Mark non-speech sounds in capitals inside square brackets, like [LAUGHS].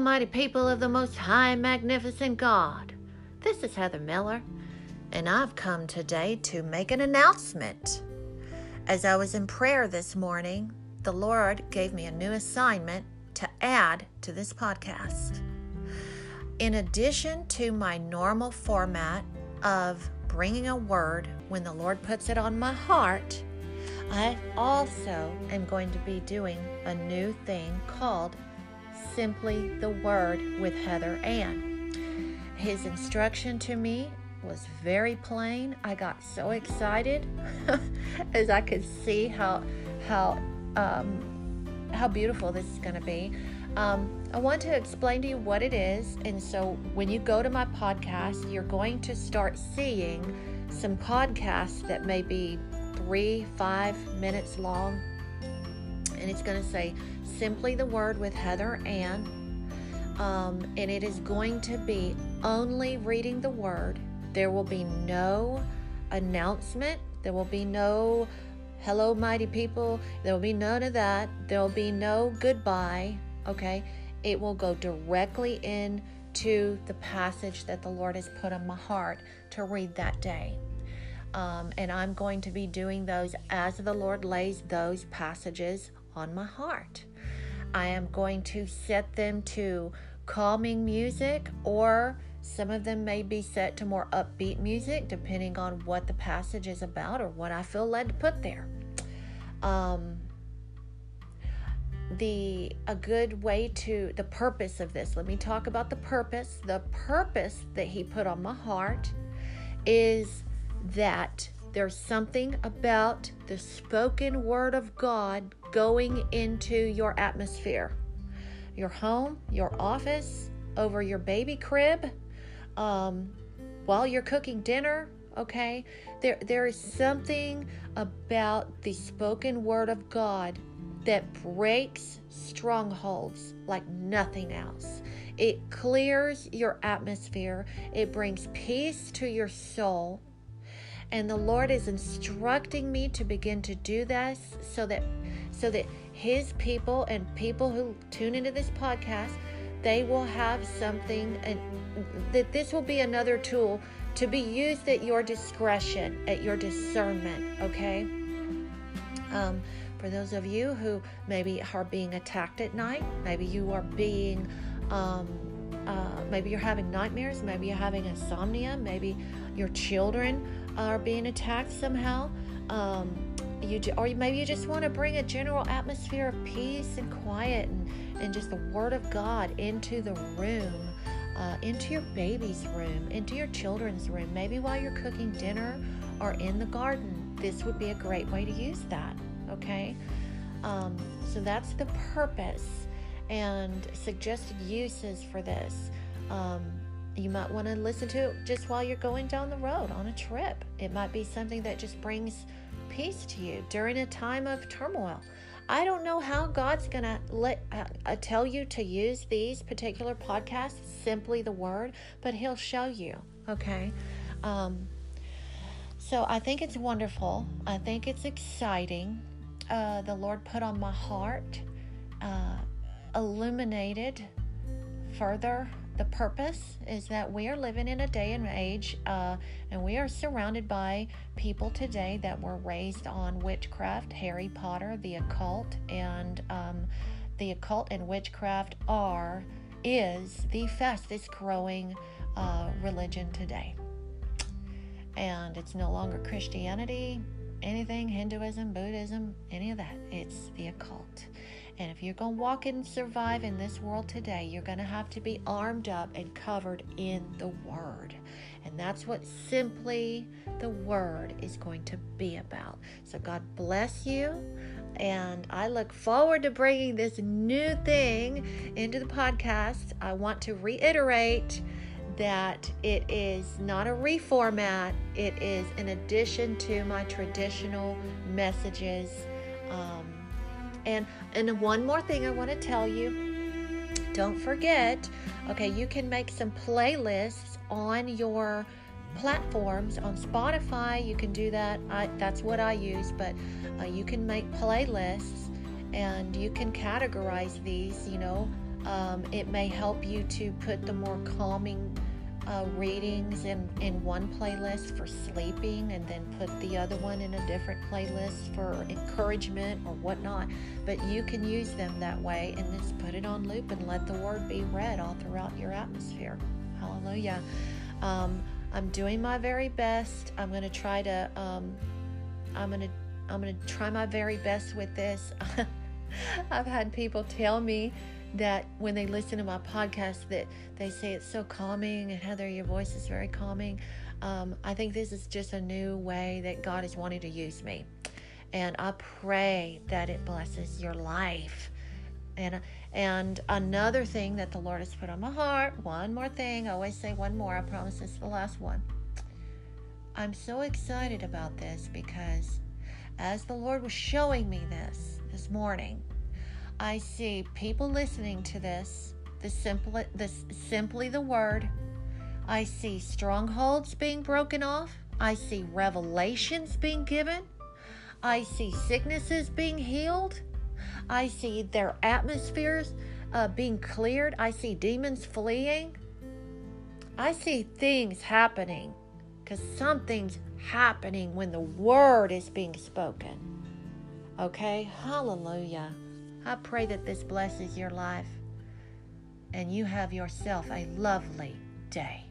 mighty people of the Most High and Magnificent God. This is Heather Miller, and I've come today to make an announcement. As I was in prayer this morning, the Lord gave me a new assignment to add to this podcast. In addition to my normal format of bringing a word when the Lord puts it on my heart, I also am going to be doing a new thing called Simply the Word with Heather Ann. His instruction to me was very plain. I got so excited [LAUGHS] as I could see how how um, how beautiful this is going to be. Um, I want to explain to you what it is, and so when you go to my podcast, you're going to start seeing some podcasts that may be three, five minutes long, and it's going to say simply the word with Heather Ann. Um, and it is going to be only reading the word. There will be no announcement. There will be no hello, mighty people. There will be none of that. There will be no goodbye. Okay? It will go directly in to the passage that the Lord has put on my heart to read that day. Um, and I'm going to be doing those as the Lord lays those passages on my heart. I am going to set them to calming music, or some of them may be set to more upbeat music, depending on what the passage is about or what I feel led to put there. Um, the a good way to the purpose of this let me talk about the purpose the purpose that he put on my heart is that there's something about the spoken word of God going into your atmosphere, your home, your office, over your baby crib, um, while you're cooking dinner. Okay, there there is something about the spoken word of God that breaks strongholds like nothing else. It clears your atmosphere. It brings peace to your soul and the Lord is instructing me to begin to do this so that so that his people and people who tune into this podcast they will have something and that this will be another tool to be used at your discretion at your discernment okay? Um, for those of you who maybe are being attacked at night maybe you are being um, uh, maybe you're having nightmares maybe you're having insomnia maybe your children are being attacked somehow. Um, you or maybe you just want to bring a general atmosphere of peace and quiet and, and just the word of God into the room, uh, into your baby's room, into your children's room, maybe while you're cooking dinner or in the garden. This would be a great way to use that. Okay, um, so that's the purpose and suggested uses for this. Um, you might want to listen to it just while you're going down the road on a trip. It might be something that just brings peace to you during a time of turmoil. I don't know how God's going to let uh, tell you to use these particular podcasts, simply the word, but he'll show you, okay? Um, so I think it's wonderful. I think it's exciting. Uh, the Lord put on my heart, uh, illuminated further the purpose is that we are living in a day and age, uh, and we are surrounded by people today that were raised on witchcraft, Harry Potter, the occult, and um, the occult and witchcraft are is the fastest growing uh, religion today. And it's no longer Christianity, anything, Hinduism, Buddhism, any of that. It's the occult. And if you're going to walk and survive in this world today, you're going to have to be armed up and covered in the Word. And that's what simply the Word is going to be about. So, God bless you. And I look forward to bringing this new thing into the podcast. I want to reiterate that it is not a reformat, it is an addition to my traditional messages. Um, and and one more thing I want to tell you. Don't forget, okay, you can make some playlists on your platforms on Spotify. You can do that. I, that's what I use, but uh, you can make playlists and you can categorize these, you know, Um, it may help you to put the more calming uh, readings in, in one playlist for sleeping and then put the other one in a different playlist for encouragement or whatnot. But you can use them that way and just put it on loop and let the word be read all throughout your atmosphere. Hallelujah. Um, I'm doing my very best. I'm going to try to. Um, I'm going to. I'm going to try my very best with this. [LAUGHS] I've had people tell me that when they listen to my podcast that they say it's so calming and Heather, your voice is very calming. Um, I think this is just a new way that God is wanting to use me. And I pray that it blesses your life. And and another thing that the Lord has put on my heart, one more thing, I always say one more, I promise this is the last one. I'm so excited about this because as the Lord was showing me this this morning, I see people listening to this, the simple, this simply the word. I see strongholds being broken off. I see revelations being given. I see sicknesses being healed. I see their atmospheres uh, being cleared. I see demons fleeing. I see things happening because something's happening when the word is being spoken. Okay? Hallelujah. I pray that this blesses your life and you have yourself a lovely day.